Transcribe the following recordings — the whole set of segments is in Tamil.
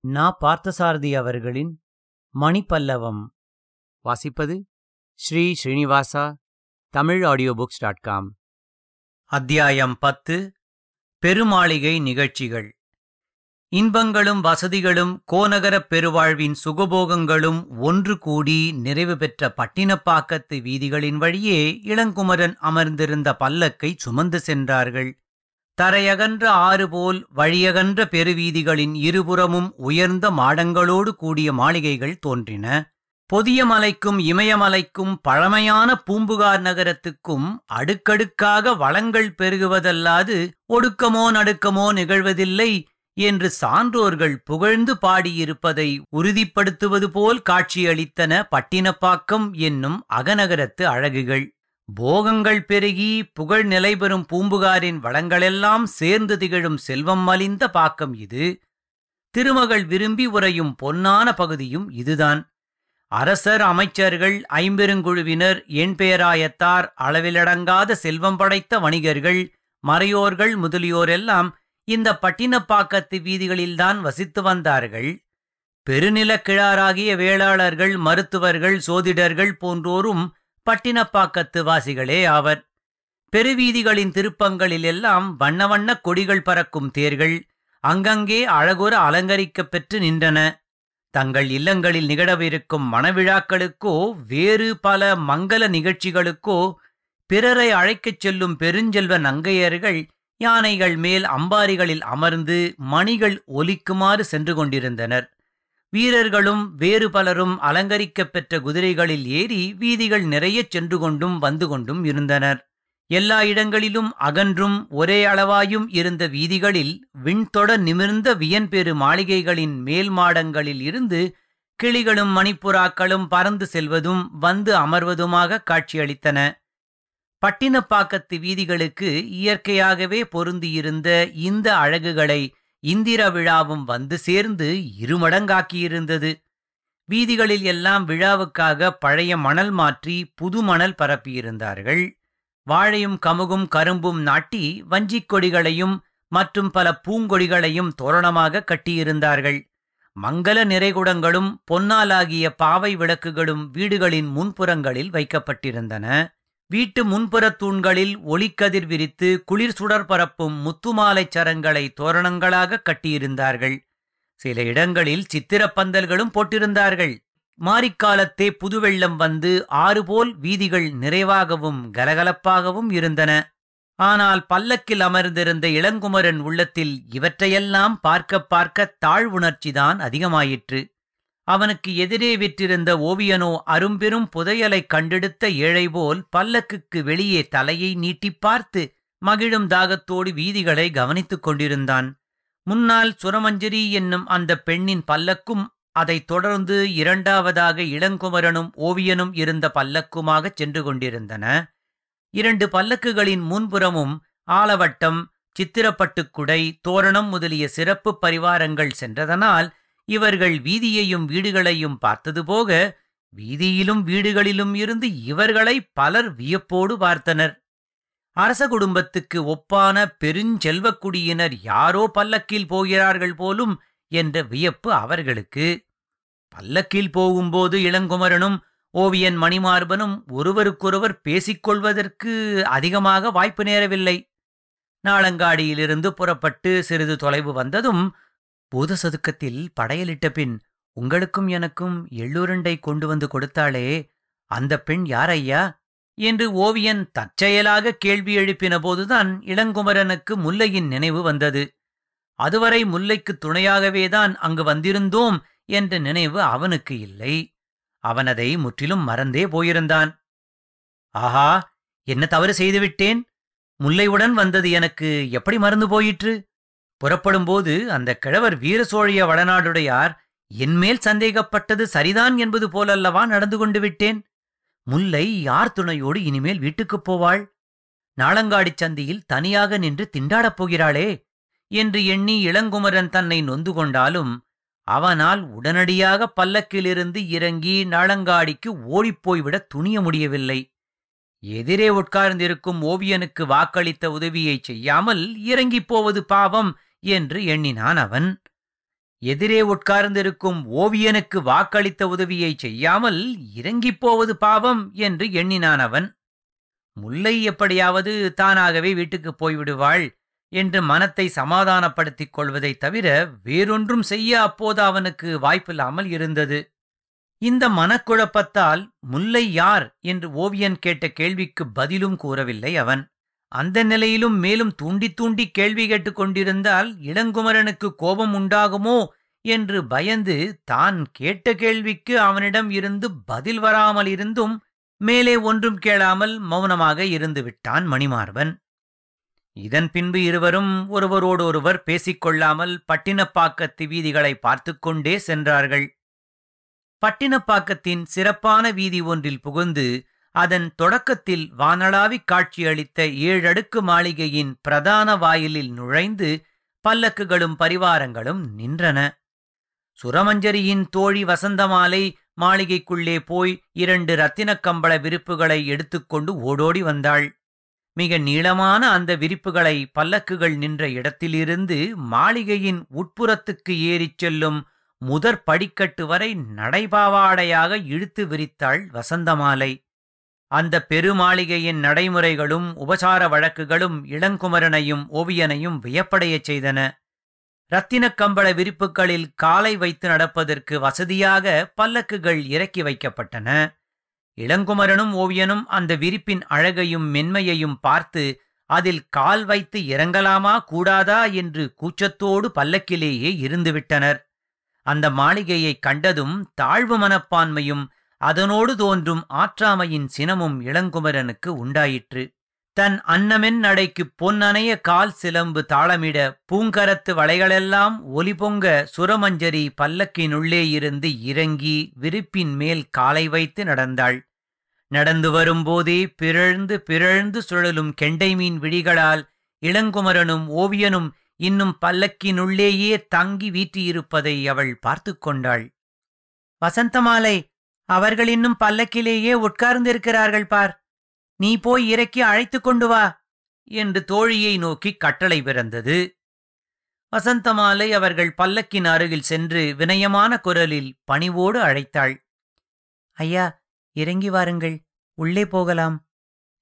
நா பார்த்தசாரதி அவர்களின் மணிப்பல்லவம். வாசிப்பது Shri Srinivasa Tamil audio books dot com அத்தியாயம் பத்து பெருமாளிகை நிகழ்ச்சிகள். இன்பங்களும் வசதிகளும் கோநகரப் பெருவாழ்வின் சுகபோகங்களும் ஒன்று கூடி நிறைவு பெற்ற பட்டினப்பாக்கத்து வீதிகளின் வழியே இளங்குமரன் அமர்ந்திருந்த பல்லக்கை சுமந்து சென்றார்கள். தரையகன்ற ஆறு போல் வழியகன்ற பெருவீதிகளின் இருபுறமும் உயர்ந்த மாடங்களோடு கூடிய மாளிகைகள் தோன்றின. பொதியமலைக்கும் இமயமலைக்கும் பழமையான பூம்புகார் நகரத்துக்கும் அடுக்கடுக்காக வளங்கள் பெருகுவதல்லாது ஒடுக்கமோ நடுக்கமோ நிகழ்வதில்லை என்று சான்றோர்கள் புகழ்ந்து பாடியிருப்பதை உறுதிப்படுத்துவது போல் காட்சியளித்தன பட்டினப்பாக்கம் என்னும் அகநகரத்து அழகுகள். போகங்கள் பெருகி புகழ் நிலைபெறும் பூம்புகாரின் வளங்களெல்லாம் சேர்ந்து திகழும் செல்வம் மலிந்த பாக்கம் இது. திருமகள் விரும்பி உறையும் பொன்னான பகுதியும் இதுதான். அரசர் அமைச்சர்கள் ஐம்பெருங்குழுவினர் எண்பேராயத்தார் அளவிலடங்காத செல்வம் படைத்த வணிகர்கள் மறையோர்கள் முதலியோரெல்லாம் இந்த பட்டினப்பாக்கத்து வீதிகளில்தான் வசித்து வந்தார்கள். பெருநிலக்கிழாராகிய வேளாளர்கள் மருத்துவர்கள் சோதிடர்கள் போன்றோரும் பட்டினப்பாக்கத்து வாசிகளே ஆவர். பெருவீதிகளின் திருப்பங்களிலெல்லாம் வண்ண வண்ண கொடிகள் பறக்கும் தேர்கள் அங்கங்கே அழகுற அலங்கரிக்கப் பெற்று நின்றன. தங்கள் இல்லங்களில் நிகழவிருக்கும் மணவிழாக்களுக்கோ வேறு பல மங்கள நிகழ்ச்சிகளுக்கோ பிறரை அழைக்கச் செல்லும் பெருஞ்செல்வ நங்கையர்கள் யானைகள் மேல் அம்பாரிகளில் அமர்ந்து மணிகள் ஒலிக்குமாறு சென்று கொண்டிருந்தனர். வீரர்களும் வேறு பலரும் அலங்கரிக்கப் பெற்ற குதிரைகளில் ஏறி வீதிகள் நிறையச் சென்று கொண்டும் வந்து கொண்டும் இருந்தனர். எல்லா இடங்களிலும் அகன்றும் ஒரே அளவாயும் இருந்த வீதிகளில் விண்தொட நிமிர்ந்த வியன்பெரு மாளிகைகளின் மேல் மாடங்களில் இருந்து கிளிகளும் மணிப்புறாக்களும் பறந்து செல்வதும் வந்து அமர்வதுமாக காட்சியளித்தன. பட்டினப்பாக்கத்து வீதிகளுக்கு இயற்கையாகவே பொருந்தியிருந்த இந்த அழகுகளை இந்திர விழாவும் வந்து சேர்ந்து இருமடங்காக்கியிருந்தது. வீதிகளில் எல்லாம் விழாவுக்காக பழைய மணல் மாற்றி புது மணல் பரப்பியிருந்தார்கள். வாழையும் கமுகும் கரும்பும் நாட்டி வஞ்சிக் கொடிகளையும் மற்றும் பல பூங்கொடிகளையும் தோரணமாக கட்டியிருந்தார்கள். மங்கள நிறைகுடங்களும் பொன்னாலாகிய பாவை விளக்குகளும் வீடுகளின் முன்புறங்களில் வைக்கப்பட்டிருந்தன. வீட்டு முன்புறத் தூண்களில் ஒளிக்கதிர் விரித்து குளிர் சுடர் பரப்பும் முத்துமாலைச் சரங்களை தோரணங்களாக கட்டியிருந்தார்கள். சில இடங்களில் சித்திரப்பந்தல்களும் போட்டிருந்தார்கள். மாரிக்காலத்தே புதுவெள்ளம் வந்து ஆறுபோல் வீதிகள் நிறைவாகவும் கலகலப்பாகவும் இருந்தன. ஆனால் பல்லக்கில் அமர்ந்திருந்த இளங்குமரன் உள்ளத்தில் இவற்றையெல்லாம் பார்க்க பார்க்க தாழ்வுணர்ச்சிதான் அதிகமாயிற்று. அவனுக்கு எதிரே விற்றிருந்த ஓவியனோ அரும்பெரும் புதையலைக் கண்டெடுத்த ஏழைபோல் பல்லக்குக்கு வெளியே தலையை நீட்டிப் பார்த்து மகிழும் தாகத்தோடு வீதிகளை கவனித்துக் கொண்டிருந்தான். முன்னால் சுரமஞ்சரி என்னும் அந்த பெண்ணின் பல்லக்கும் அதைத் தொடர்ந்து இரண்டாவதாக இளங்குமரனும் ஓவியனும் இருந்த பல்லக்குமாகச் சென்று கொண்டிருந்தன. இரண்டு பல்லக்குகளின் முன்புறமும் ஆலவட்டம் சித்திரப்பட்டுக்குடை தோரணம் முதலிய சிறப்பு பரிவாரங்கள் சென்றதனால் இவர்கள் வீதியையும் வீடுகளையும் பார்த்தது போக வீதியிலும் வீடுகளிலும் இருந்து இவர்களை பலர் வியப்போடு பார்த்தனர். அரச குடும்பத்துக்கு ஒப்பான பெருஞ்செல்வக்குடியினர் யாரோ பல்லக்கில் போகிறார்கள் போலும் என்ற வியப்பு அவர்களுக்கு. பல்லக்கில் போகும்போது இளங்குமரனும் ஓவியன் மணிமார்பனும் ஒருவருக்கொருவர் பேசிக்கொள்வதற்கு அதிகமாக வாய்ப்பு நேரவில்லை. நாளங்காடியிலிருந்து புறப்பட்டு சிறிது தொலைவு வந்ததும் பூத சதுக்கத்தில் படையலிட்ட பின் உங்களுக்கும் எனக்கும் எள்ளுருண்டை கொண்டு வந்து கொடுத்தாளே அந்த பெண் யார் ஐயா என்று ஓவியன் தற்செயலாக கேள்வி எழுப்பின போதுதான் இளங்குமரனுக்கு முல்லையின் நினைவு வந்தது. அதுவரை முல்லைக்கு துணையாகவேதான் அங்கு வந்திருந்தோம் என்ற நினைவு அவனுக்கு இல்லை. அவன் அதை முற்றிலும் மறந்தே போயிருந்தான். ஆஹா என்ன தவறு செய்துவிட்டேன்? முல்லையுடன் வந்தது எனக்கு எப்படி மறந்து போயிற்று? புறப்படும்போது அந்த கிழவர் வீர சோழிய வடநாடுடையார் என்மேல் சந்தேகப்பட்டது சரிதான் என்பது போலல்லவா நடந்து கொண்டு விட்டேன்? முல்லை யார் துணையோடு இனிமேல் வீட்டுக்குப் போவாள்? நாளங்காடிச் சந்தியில் தனியாக நின்று திண்டாடப் போகிறாளே? என்று எண்ணி இளங்குமரன் தன்னை நொந்து கொண்டாலும் அவனால் உடனடியாக பல்லக்கிலிருந்து இறங்கி நாளங்காடிக்கு ஓடிப்போய்விட துணிய முடியவில்லை. எதிரே உட்கார்ந்திருக்கும் ஓவியனுக்கு வாக்களித்த உதவியைச் செய்யாமல் இறங்கிப் போவது பாவம். என்று எண்ணினான் அவன். எதிரே உட்கார்ந்திருக்கும் ஓவியனுக்கு வாக்களித்த உதவியை செய்யாமல் இறங்கிப் போவது பாவம் என்று எண்ணினான் அவன். முல்லை எப்படியாவது தானாகவே வீட்டுக்குப் போய்விடுவாள் என்று மனத்தை சமாதானப்படுத்திக் கொள்வதைத் தவிர வேறொன்றும் செய்ய அப்போது அவனுக்கு வாய்ப்பில்லாமல் இருந்தது. இந்த மனக்குழப்பத்தால் முல்லை யார் என்று ஓவியன் கேட்ட கேள்விக்கு பதிலும் கூறவில்லை அவன். அந்த நிலையிலும் மேலும் தூண்டி தூண்டி கேள்வி கேட்டுக் கொண்டிருந்தால் இளங்குமரனுக்கு கோபம் உண்டாகுமோ என்று பயந்து தான் கேட்ட கேள்விக்கு அவனிடம் இருந்து பதில் வராமல் இருந்தும் மேலே ஒன்றும் கேளாமல் மௌனமாக இருந்து விட்டான் இதன் பின்பு இருவரும் ஒருவரோடொருவர் பேசிக்கொள்ளாமல் பட்டினப்பாக்கத்து வீதிகளை பார்த்துக் கொண்டே சென்றார்கள். பட்டினப்பாக்கத்தின் சிறப்பான வீதி ஒன்றில் புகுந்து அதன் தொடக்கத்தில் வானளாவிக் காட்சியளித்த ஏழடுக்கு மாளிகையின் பிரதான வாயிலில் நுழைந்து பல்லக்குகளும் பரிவாரங்களும் நின்றன. சுரமஞ்சரியின் தோழி வசந்தமாலை மாளிகைக்குள்ளே போய் இரண்டு ரத்தினக் கம்பள விரிப்புகளை எடுத்துக்கொண்டு ஓடோடி வந்தாள். மிக நீளமான அந்த விரிப்புகளை பல்லக்குகள் நின்ற இடத்திலிருந்து மாளிகையின் உட்புறத்துக்கு ஏறிச் செல்லும் முதற் படிக்கட்டு வரை நடைபாவாடையாக இழுத்து விரித்தாள் வசந்தமாலை. அந்த பெருமாளிகையின் நடைமுறைகளும் உபசார வழக்குகளும் இளங்குமரனையும் ஓவியனையும் வியப்படையச் செய்தன. இரத்தினக் கம்பள விரிப்புகளில் காலை வைத்து நடப்பதற்கு வசதியாக பல்லக்குகள் இறக்கி வைக்கப்பட்டன. இளங்குமரனும் ஓவியனும் அந்த விரிப்பின் அழகையும் மென்மையையும் பார்த்து அதில் கால் வைத்து இறங்கலாமா கூடாதா? என்று கூச்சத்தோடு பல்லக்கிலேயே இருந்துவிட்டனர். அந்த மாளிகையைக் கண்டதும் தாழ்வு மனப்பான்மையும் அதனோடு தோன்றும் ஆற்றாமையின் சினமும் இளங்குமரனுக்கு உண்டாயிற்று. தன் அன்னமென் நடைக்குப் பொன்னனைய கால் சிலம்பு தாளமிட பூங்கரத்து வளைகளெல்லாம் ஒலிபொங்க சுரமஞ்சரி பல்லக்கினுள்ளே இருந்து இறங்கி விரிப்பின் மேல் காலை வைத்து நடந்தாள். நடந்து வரும்போதே பிறழ்ந்து பிறழ்ந்து சுழலும் கெண்டை மீன் விழிகளால் இளங்குமரனும் ஓவியனும் இன்னும் பல்லக்கினுள்ளேயே தங்கி வீற்றியிருப்பதை அவள் பார்த்து கொண்டாள். வசந்தமாலை அவர்கள் இன்னும் பல்லக்கிலேயே உட்கார்ந்திருக்கிறார்கள் பார். நீ போய் இறக்கி அழைத்துக் கொண்டு வா என்று தோழியை நோக்கி கட்டளை பிறந்தது. வசந்தமாலை அவர்கள் பல்லக்கின் அருகில் சென்று வினயமான குரலில் பணிவோடு அழைத்தாள். ஐயா இறங்கி வாருங்கள் உள்ளே போகலாம்.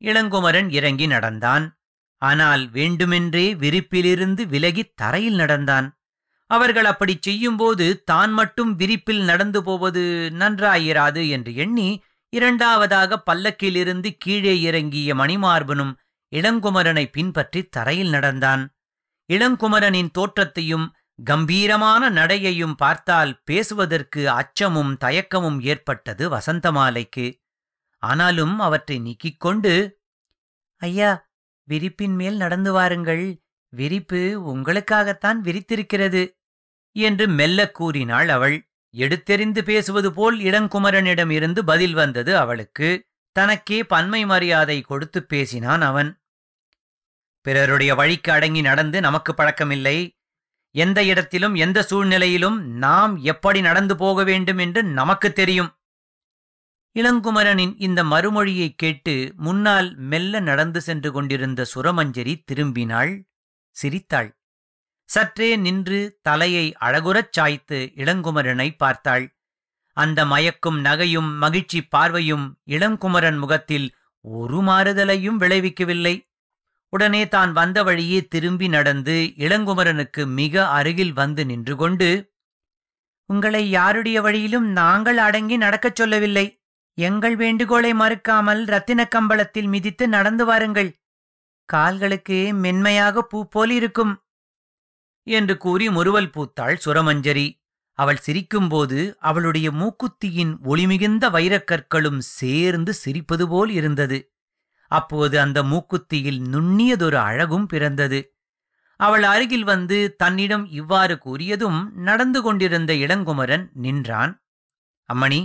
இளங்குமரன் இறங்கி நடந்தான். ஆனால் வேண்டுமென்றே விரிப்பிலிருந்து விலகித் தரையில் நடந்தான். அவர்கள் அப்படிச் செய்யும்போது தான் மட்டும் விரிப்பில் நடந்து போவது நன்றாயிராது என்று எண்ணி இரண்டாவதாக பல்லக்கிலிருந்து கீழே இறங்கிய மணிமார்பனும் இளங்குமரனை பின்பற்றி தரையில் நடந்தான். இளங்குமரனின் தோற்றத்தையும் கம்பீரமான நடையையும் பார்த்தால் பேசுவதற்கு அச்சமும் தயக்கமும் ஏற்பட்டது வசந்தமாலைக்கு. ஆனாலும் அவற்றை நீக்கிக் கொண்டு ஐயா விரிப்பின் மேல் நடந்து வாருங்கள். விரிப்பு உங்களுக்காகத்தான் விரித்திருக்கிறது. என்று மெல்லக் கூறினாள் அவள். எடுத்தெறிந்து பேசுவது போல் இளங்குமரனிடம் இருந்து பதில் வந்தது அவளுக்கு. தனக்கே பன்மை மரியாதை கொடுத்து பேசினான் அவன். பிறருடைய வழிக்கு அடங்கி நடந்து நமக்கு பழக்கமில்லை. எந்த இடத்திலும் எந்த சூழ்நிலையிலும் நாம் எப்படி நடந்து போக வேண்டும் என்று நமக்கு தெரியும். இளங்குமரனின் இந்த மறுமொழியைக் கேட்டு முன்னால் மெல்ல நடந்து சென்று கொண்டிருந்த சுரமஞ்சரி திரும்பினாள். சிரித்தாள். சற்றே நின்று தலையை அழகுறச் சாய்த்து இளங்குமரனை பார்த்தாள். அந்த மயக்கும் நகையும் மகிழ்ச்சி பார்வையும் இளங்குமரன் முகத்தில் ஒரு மாறுதலையும் விளைவிக்கவில்லை. உடனே தான் வந்த வழியே திரும்பி நடந்து இளங்குமரனுக்கு மிக அருகில் வந்து நின்று கொண்டு உங்களை யாருடைய வழியிலும் நாங்கள் அடங்கி நடக்கச் சொல்லவில்லை. எங்கள் வேண்டுகோளை மறுக்காமல் ரத்தின கம்பளத்தில் மிதித்து நடந்து வாருங்கள். கால்களுக்கு மென்மையாக பூ போல் இருக்கும் என்று கூறி முறுவல் பூத்தாள் சுரமஞ்சரி. அவள் சிரிக்கும்போது அவளுடைய மூக்குத்தியின் ஒளிமிகுந்த வைரக்கற்களும் சேர்ந்து சிரிப்பது போல் இருந்தது. அப்போது அந்த மூக்குத்தியில் நுண்ணியதொரு அழகும் பிறந்தது. அவள் அருகில் வந்து தன்னிடம் இவ்வாறு கூறியதும் நடந்து கொண்டிருந்த இளங்குமரன் நின்றான். அம்மணி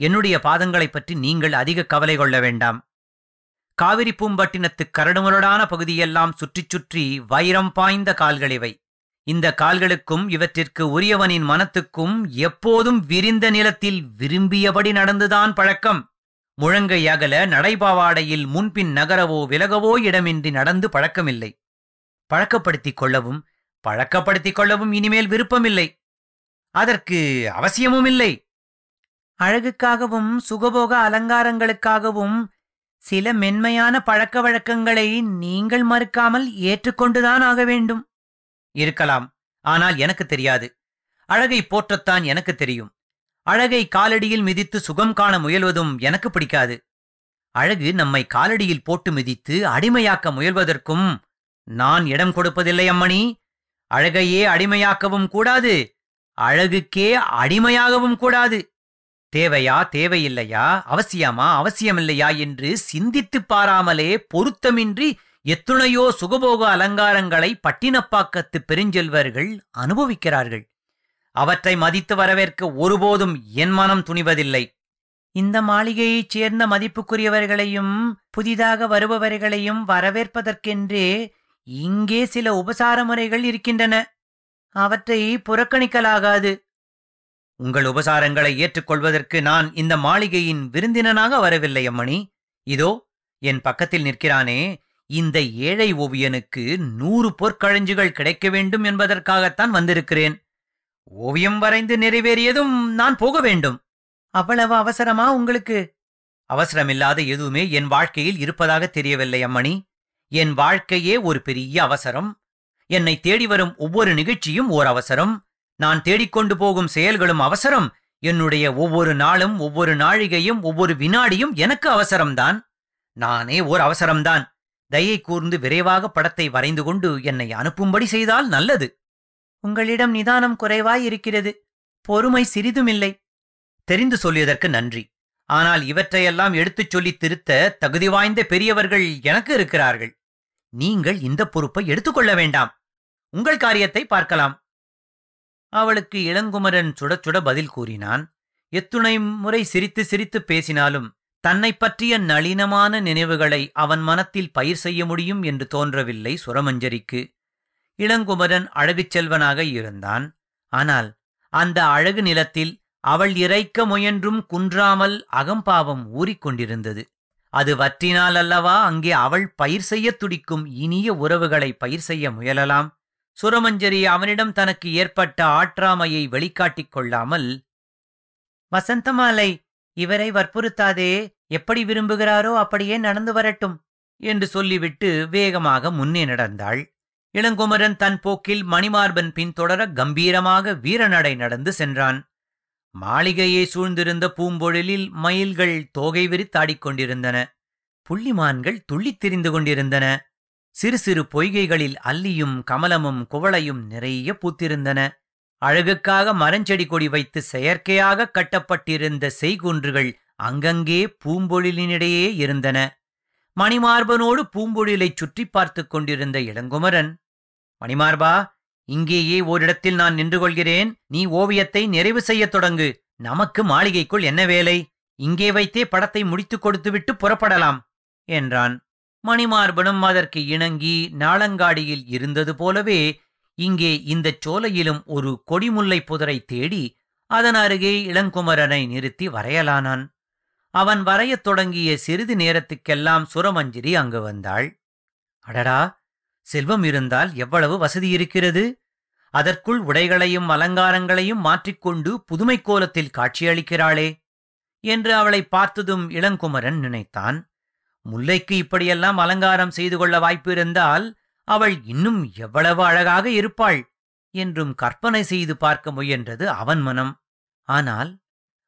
என்னுடைய பாதங்களைப் பற்றி நீங்கள் அதிக கவலை கொள்ள வேண்டாம். காவிரி பூம்பட்டினத்து கரடுமுரடான பகுதியெல்லாம் சுற்றிச் சுற்றி வைரம் பாய்ந்த கால்களிவை இந்த கால்களுக்கும் இவற்றிற்கு உரியவனின் மனத்துக்கும் எப்போதும் விரிந்த நிலத்தில் விரும்பியபடி நடந்துதான் பழக்கம். முழங்கை அகல நடைபாவாடையில் முன்பின் நகரவோ விலகவோ இடமின்றி நடந்து பழக்கமில்லை. பழக்கப்படுத்திக் கொள்ளவும் பழக்கப்படுத்திக் கொள்ளவும் இனிமேல் விருப்பமில்லை. அதற்கு அவசியமும் இல்லை அழகுக்காகவும் சுகபோக அலங்காரங்களுக்காகவும் சில மென்மையான பழக்க வழக்கங்களை நீங்கள் மறுக்காமல் ஏற்றுக்கொண்டுதான் ஆக வேண்டும். இருக்கலாம். ஆனால் எனக்கு தெரியாது. அழகை போற்றத்தான் எனக்கு தெரியும். அழகை காலடியில் மிதித்து சுகம் காண முயல்வதும் எனக்கு பிடிக்காது. அழகு நம்மை காலடியில் போட்டு மிதித்து அடிமையாக்க முயல்வதற்கும் நான் இடம் கொடுப்பதில்லை அம்மணி. அழகையே அடிமையாக்கவும் கூடாது. அழகுக்கே அடிமையாகவும் கூடாது. தேவையா தேவையில்லையா? அவசியமா அவசியமில்லையா? என்று சிந்தித்துப் பாராமலே பொருத்தமின்றி எத்துணையோ சுகபோக அலங்காரங்களை பட்டினப்பாக்கத்து பெருஞ்செல்வர்கள் அனுபவிக்கிறார்கள். அவற்றை மதித்து வரவேற்க ஒருபோதும் என் மனம் துணிவதில்லை. இந்த மாளிகையைச் சேர்ந்த மதிப்புக்குரியவர்களையும் புதிதாக வருபவர்களையும் வரவேற்பதற்கென்றே இங்கே சில உபசார முறைகள் இருக்கின்றன. அவற்றை புறக்கணிக்கலாகாது. உங்கள் உபசாரங்களை ஏற்றுக்கொள்வதற்கு நான் இந்த மாளிகையின் விருந்தினனாக வரவில்லை அம்மணி. இதோ என் பக்கத்தில் நிற்கிறானே இந்த ஏழை ஓவியனுக்கு நூறு பொற்கழஞ்சுகள் கிடைக்க வேண்டும் என்பதற்காகத்தான் வந்திருக்கிறேன். ஓவியம் வரைந்து நிறைவேறியதும் நான் போக வேண்டும். அவ்வளவு அவசரமா உங்களுக்கு? அவசரமில்லாத எதுவுமே என் வாழ்க்கையில் இருப்பதாக தெரியவில்லை அம்மணி. என் வாழ்க்கையே ஒரு பெரிய அவசரம். என்னை தேடி வரும் ஒவ்வொரு நிகழ்ச்சியும் ஓர் அவசரம். நான் தேடிக்கொண்டு போகும் செயல்களும் அவசரம். என்னுடைய ஒவ்வொரு நாளும் ஒவ்வொரு நாழிகையும் ஒவ்வொரு வினாடியும் எனக்கு அவசரம்தான். நானே ஓர் அவசரம்தான். தயை கூர்ந்து விரைவாக படத்தை வரைந்து கொண்டு என்னை அனுப்பும்படி செய்தால் நல்லது. உங்களிடம் நிதானம் குறைவாயிருக்கிறது பொறுமை சிறிதுமில்லை. தெரிந்து சொல்லியதற்கு நன்றி. ஆனால் இவற்றையெல்லாம் எடுத்துச் சொல்லித் திருத்த தகுதி வாய்ந்த பெரியவர்கள் எனக்கு இருக்கிறார்கள். நீங்கள் இந்த பொறுப்பை எடுத்துக்கொள்ள வேண்டாம். உங்கள் காரியத்தை பார்க்கலாம். அவளுக்கு இளங்குமரன் சுட சுட பதில் கூறினான். எத்துணை முறை சிரித்து சிரித்து பேசினாலும் தன்னைப் பற்றிய நளினமான நினைவுகளை அவன் மனத்தில் பயிர் செய்ய முடியும் என்று தோன்றவில்லை சுரமஞ்சரிக்கு. இளங்குமரன் அழகுச் செல்வனாக இருந்தான். ஆனால் அந்த அழகு நிலத்தில் அவள் இறைக்க முயன்றும் குன்றாமல் அகம்பாவம் ஊறிக்கொண்டிருந்தது. அது வற்றினால் அல்லவா அங்கே அவள் பயிர் செய்யத் துடிக்கும் இனிய உறவுகளை பயிர் செய்ய முயலலாம்? சுரமஞ்சரி அவனிடம் தனக்கு ஏற்பட்ட ஆற்றாமையை வெளிக்காட்டிக் கொள்ளாமல் வசந்தமாலை இவரை வற்புறுத்தாதே எப்படி விரும்புகிறாரோ அப்படியே நடந்து வரட்டும் என்று சொல்லிவிட்டு வேகமாக முன்னே நடந்தாள். இளங்குமரன் தன் போக்கில் மணிமார்பன் பின்தொடர கம்பீரமாக வீரநடை நடந்து சென்றான். மாளிகையை சூழ்ந்திருந்த பூம்பொழிலில் மயில்கள் தோகை விரித்தாடிக் கொண்டிருந்தன புள்ளிமான்கள் துள்ளித் திரிந்து கொண்டிருந்தன. சிறு சிறு பொய்கைகளில் அல்லியும் கமலமும் குவளையும் நிறைய பூத்திருந்தன. அழகுக்காக மரஞ்செடி கொடி வைத்து செயற்கையாக கட்டப்பட்டிருந்த செய்குன்றுகள் அங்கங்கே பூம்பொழிலினிடையே இருந்தன. மணிமார்பனோடு பூம்பொழிலைச் சுற்றி பார்த்துக் கொண்டிருந்த இளங்குமரன் மணிமார்பா இங்கேயே ஓரிடத்தில் நான் நின்று கொள்கிறேன். நீ ஓவியத்தை நிறைவு செய்யத் தொடங்கு. நமக்கு மாளிகைக்குள் என்ன வேலை? இங்கே வைத்தே படத்தை முடித்துக் கொடுத்துவிட்டு புறப்படலாம் என்றான். மணிமார்பனும் அதற்கு இணங்கி நாளங்காடியில் இருந்தது போலவே இங்கே இந்தச் சோலையிலும் ஒரு கொடிமுல்லை புதரை தேடி அதன் அருகே இளங்குமரனை நிறுத்தி வரையலானான். அவன் வரையத் தொடங்கிய சிறிது நேரத்துக்கெல்லாம் சுரமஞ்சிரி அங்கு வந்தாள். அடடா! செல்வம் இருந்தால் எவ்வளவு வசதி இருக்கிறது? அதற்குள் உடைகளையும் அலங்காரங்களையும் மாற்றிக்கொண்டு புதுமை கோலத்தில் காட்சியளிக்கிறாளே என்று அவளை பார்த்ததும் இளங்குமரன் நினைத்தான். முல்லைக்கு இப்படியெல்லாம் அலங்காரம் செய்து கொள்ள வாய்ப்பு இருந்தால் அவள் இன்னும் எவ்வளவு அழகாக இருப்பாள் என்றும் கற்பனை செய்து பார்க்க முயன்றது அவன் மனம். ஆனால்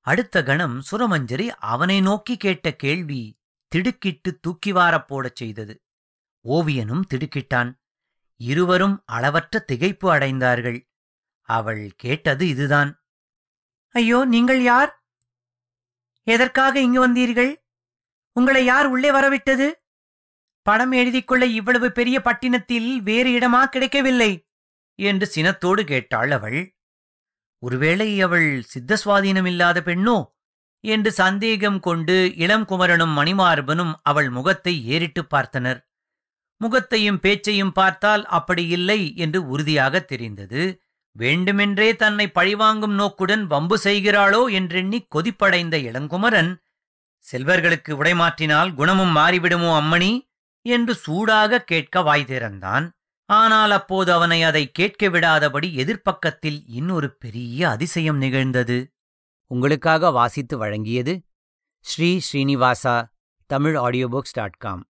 அடுத்த கணம் சுரமஞ்சரி அவனை நோக்கி கேட்ட கேள்வி திடுக்கிட்டு தூக்கி வாரப்போடச் செய்தது. ஓவியனும் திடுக்கிட்டான். இருவரும் அளவற்ற திகைப்பு அடைந்தார்கள். அவள் கேட்டது இதுதான். ஐயோ நீங்கள் யார்? எதற்காக இங்கு வந்தீர்கள்? உங்களை யார் உள்ளே வரவிட்டது? படம் எழுதிக் கொள்ள இவ்வளவு பெரிய பட்டினத்தில் வேறு இடமா கிடைக்கவில்லை என்று சினத்தோடு கேட்டாள் அவள். ஒருவேளை அவள் சித்த சுவாதீனமில்லாத பெண்ணோ? என்று சந்தேகம் கொண்டு இளம் குமரனும் மணிமார்பனும் அவள் முகத்தை ஏறிட்டுப் பார்த்தனர். முகத்தையும் பேச்சையும் பார்த்தால் அப்படி இல்லை என்று உறுதியாக தெரிந்தது. வேண்டுமென்றே தன்னை பழிவாங்கும் நோக்குடன் வம்பு செய்கிறாளோ என்றெண்ணி கொதிப்படைந்த இளங்குமரன் செல்வர்களுக்கு உடைமாற்றினால் குணமும் மாறிவிடுமோ அம்மணி? என்று சூடாக கேட்க வாய் திறந்தான். ஆனால் அப்போது அவனை அதை கேட்க விடாதபடி எதிர்ப்பக்கத்தில் இன்னொரு பெரிய அதிசயம் நிகழ்ந்தது. உங்களுக்காக வாசித்து வழங்கியது Shri Srinivasa Tamil audio books dot com